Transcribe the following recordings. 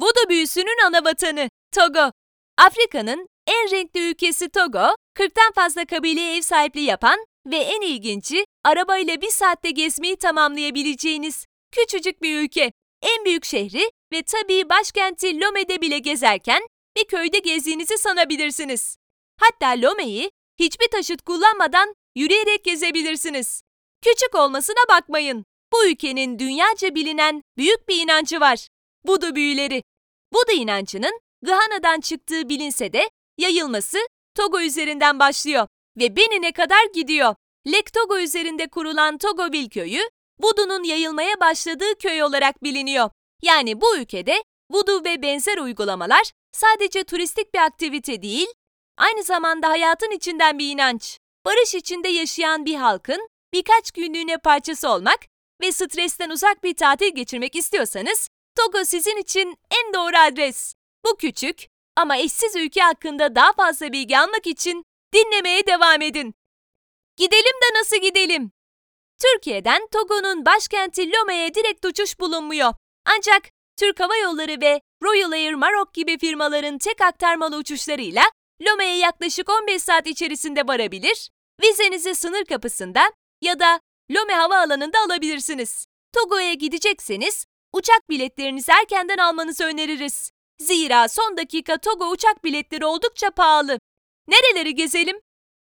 Voodoo büyüsünün ana vatanı Togo. Afrika'nın en renkli ülkesi Togo, 40'tan fazla kabileye ev sahipliği yapan ve en ilginci arabayla bir saatte gezmeyi tamamlayabileceğiniz küçücük bir ülke. En büyük şehri ve tabii başkenti Lome'de bile gezerken bir köyde gezdiğinizi sanabilirsiniz. Hatta Lome'yi hiçbir taşıt kullanmadan yürüyerek gezebilirsiniz. Küçük olmasına bakmayın. Bu ülkenin dünyaca bilinen büyük bir inancı var. Budu büyüleri. Budu inancının Gahana'dan çıktığı bilinse de yayılması Togo üzerinden başlıyor ve Benin'e kadar gidiyor. Lek Togo üzerinde kurulan Togoville köyü, Voodoo'nun yayılmaya başladığı köy olarak biliniyor. Yani bu ülkede Voodoo ve benzer uygulamalar sadece turistik bir aktivite değil, aynı zamanda hayatın içinden bir inanç. Barış içinde yaşayan bir halkın birkaç günlüğüne parçası olmak ve stresten uzak bir tatil geçirmek istiyorsanız Togo sizin için en doğru adres. Bu küçük ama eşsiz ülke hakkında daha fazla bilgi almak için dinlemeye devam edin. Gidelim de nasıl gidelim? Türkiye'den Togo'nun başkenti Lome'ye direkt uçuş bulunmuyor. Ancak Türk Hava Yolları ve Royal Air Maroc gibi firmaların tek aktarmalı uçuşlarıyla Lome'ye yaklaşık 15 saat içerisinde varabilir, vizenizi sınır kapısında ya da Lome Havaalanı'nda alabilirsiniz. Togo'ya gidecekseniz uçak biletlerinizi erkenden almanızı öneririz. Zira son dakika Togo uçak biletleri oldukça pahalı. Nereleri gezelim?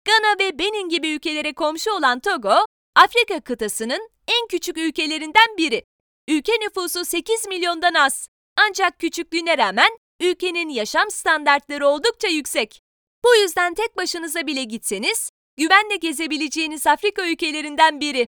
Gana ve Benin gibi ülkelere komşu olan Togo, Afrika kıtasının en küçük ülkelerinden biri. Ülke nüfusu 8 milyondan az. Ancak küçüklüğüne rağmen ülkenin yaşam standartları oldukça yüksek. Bu yüzden tek başınıza bile gitseniz güvenle gezebileceğiniz Afrika ülkelerinden biri.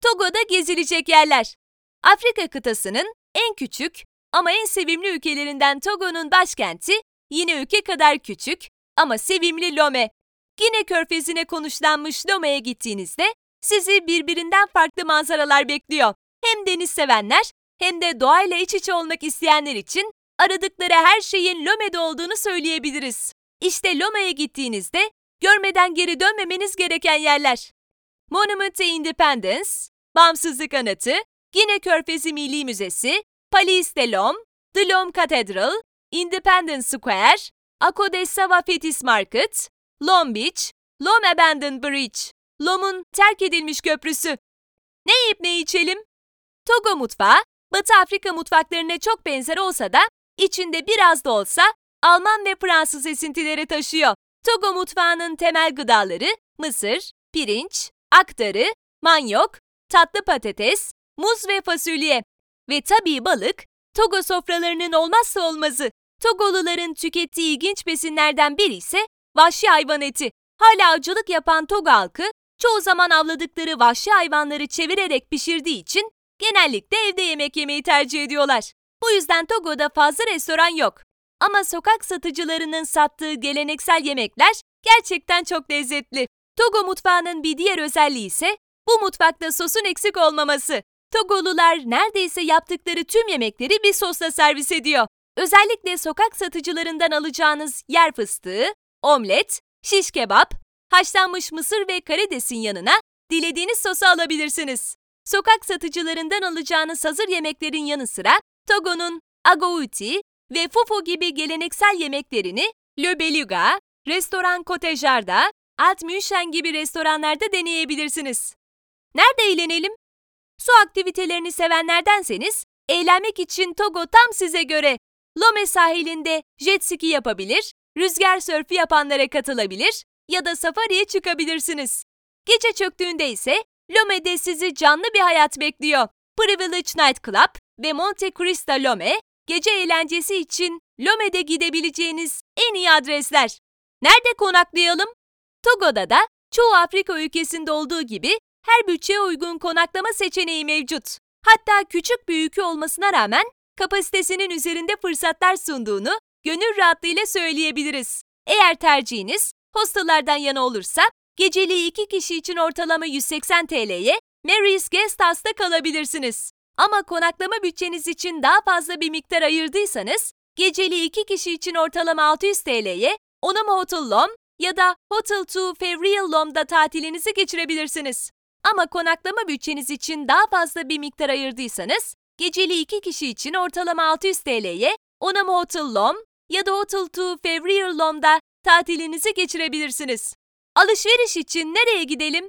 Togo'da gezilecek yerler. Afrika kıtasının en küçük ama en sevimli ülkelerinden Togo'nun başkenti yine ülke kadar küçük ama sevimli Lome. Gine körfezine konuşlanmış Lome'ye gittiğinizde sizi birbirinden farklı manzaralar bekliyor. Hem deniz sevenler hem de doğayla iç içe olmak isteyenler için aradıkları her şeyin Lome'de olduğunu söyleyebiliriz. İşte Lome'ye gittiğinizde görmeden geri dönmemeniz gereken yerler. Monument Independence, Bağımsızlık Anıtı, Gine Körfezi Milli Müzesi, Palais de Lom, The Lom Cathedral, Independence Square, Akodessava Fetis Market, Lom Beach, Lom Abandoned Bridge, Lom'un terk edilmiş köprüsü. Ne yiyip ne içelim? Togo mutfağı, Batı Afrika mutfaklarına çok benzer olsa da içinde biraz da olsa Alman ve Fransız esintileri taşıyor. Togo mutfağının temel gıdaları mısır, pirinç, aktarı, manyok, tatlı patates, muz ve fasulye. Ve tabii balık, Togo sofralarının olmazsa olmazı. Togoluların tükettiği ilginç besinlerden biri ise vahşi hayvan eti. Hala avcılık yapan Togo halkı, çoğu zaman avladıkları vahşi hayvanları çevirerek pişirdiği için genellikle evde yemek yemeyi tercih ediyorlar. Bu yüzden Togo'da fazla restoran yok. Ama sokak satıcılarının sattığı geleneksel yemekler gerçekten çok lezzetli. Togo mutfağının bir diğer özelliği ise bu mutfakta sosun eksik olmaması. Togolular neredeyse yaptıkları tüm yemekleri bir sosla servis ediyor. Özellikle sokak satıcılarından alacağınız yer fıstığı, omlet, şiş kebap, haşlanmış mısır ve karidesin yanına dilediğiniz sosu alabilirsiniz. Sokak satıcılarından alacağınız hazır yemeklerin yanı sıra Togo'nun agouti ve fufu gibi geleneksel yemeklerini Le Beluga, Restoran Cotejar'da, Alt München gibi restoranlarda deneyebilirsiniz. Nerede eğlenelim? Su aktivitelerini sevenlerdenseniz, eğlenmek için Togo tam size göre. Lome sahilinde jet ski yapabilir, rüzgar sörfü yapanlara katılabilir ya da safariye çıkabilirsiniz. Gece çöktüğünde ise Lome'de sizi canlı bir hayat bekliyor. Privilege Night Club ve Monte Cristo Lome, gece eğlencesi için Lome'de gidebileceğiniz en iyi adresler. Nerede konaklayalım? Togo'da da çoğu Afrika ülkesinde olduğu gibi her bütçeye uygun konaklama seçeneği mevcut. Hatta küçük bir olmasına rağmen kapasitesinin üzerinde fırsatlar sunduğunu gönül rahatlığıyla söyleyebiliriz. Eğer tercihiniz hostellardan yana olursa geceliği iki kişi için ortalama 180 TL'ye Mary's Guest House'da kalabilirsiniz. Ama konaklama bütçeniz için daha fazla bir miktar ayırdıysanız geceliği iki kişi için ortalama 600 TL'ye Onum Hotel Lom ya da Hotel 2 Fevriel Lom'da tatilinizi geçirebilirsiniz. Ama konaklama bütçeniz için daha fazla bir miktar ayırdıysanız, geceli iki kişi için ortalama 600 TL'ye Onam Hotel Lom ya da Hotel to Fevrier Lom'da tatilinizi geçirebilirsiniz. Alışveriş için nereye gidelim?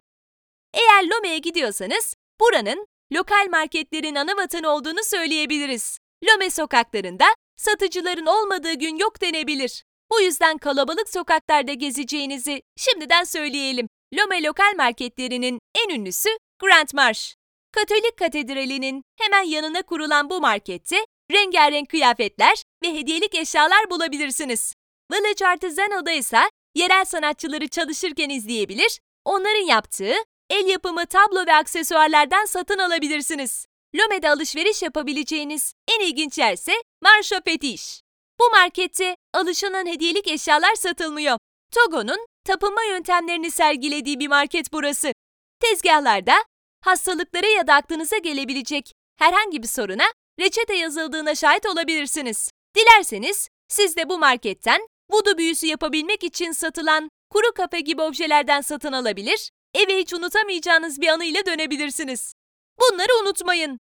Eğer Lome'ye gidiyorsanız buranın lokal marketlerin ana vatanı olduğunu söyleyebiliriz. Lome sokaklarında satıcıların olmadığı gün yok denebilir. Bu yüzden kalabalık sokaklarda gezeceğinizi şimdiden söyleyelim. Lome lokal marketlerinin en ünlüsü Grand Marsh. Katolik Katedrali'nin hemen yanına kurulan bu markette rengarenk kıyafetler ve hediyelik eşyalar bulabilirsiniz. Village Artisano'da ise yerel sanatçıları çalışırken izleyebilir, onların yaptığı el yapımı tablo ve aksesuarlardan satın alabilirsiniz. Lome'de alışveriş yapabileceğiniz en ilginç yer ise Marşa Fetiş. Bu markette alışılan hediyelik eşyalar satılmıyor. Togo'nun tapınma yöntemlerini sergilediği bir market burası. Tezgahlarda hastalıklara ya da aklınıza gelebilecek herhangi bir soruna reçete yazıldığına şahit olabilirsiniz. Dilerseniz siz de bu marketten vudu büyüsü yapabilmek için satılan kuru kafe gibi objelerden satın alabilir, eve hiç unutamayacağınız bir anıyla dönebilirsiniz. Bunları unutmayın.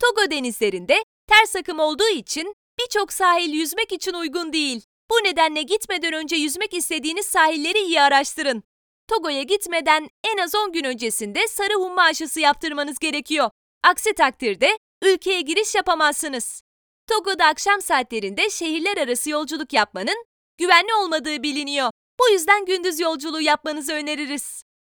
Togo denizlerinde ters akım olduğu için birçok sahil yüzmek için uygun değil. Bu nedenle gitmeden önce yüzmek istediğiniz sahilleri iyi araştırın. Togo'ya gitmeden en az 10 gün öncesinde sarı humma aşısı yaptırmanız gerekiyor. Aksi takdirde ülkeye giriş yapamazsınız. Togo'da akşam saatlerinde şehirler arası yolculuk yapmanın güvenli olmadığı biliniyor. Bu yüzden gündüz yolculuğu yapmanızı öneririz.